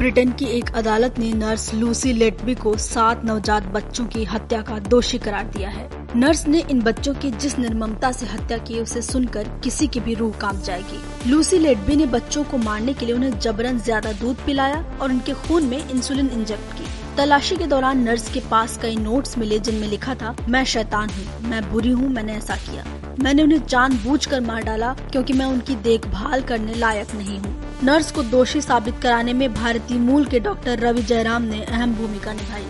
Britain की एक अदालत ने नर्स लूसी लेटबी को सात नवजात बच्चों की हत्या का दोषी करार दिया है। नर्स ने इन बच्चों की जिस निर्ममता से हत्या की उसे सुनकर किसी की भी रूह काँप जाएगी। लूसी लेटबी ने बच्चों को मारने के लिए उन्हें जबरन ज़्यादा दूध पिलाया और उनके खून में इंसुलिन इंजेक्ट की तलाशी के दौरान नर्स के पास कई नोट्स मिले, जिनमें लिखा था, मैं शैतान हूँ, मैं बुरी हूँ, मैंने ऐसा किया। मैंने उन्हें जानबूझकर मार डाला, क्योंकि मैं उनकी देखभाल करने लायक नहीं हूँ। नर्स को दोषी साबित कराने में भारतीय मूल के डॉक्टर रवि जयराम ने अहम भूमिका निभाई।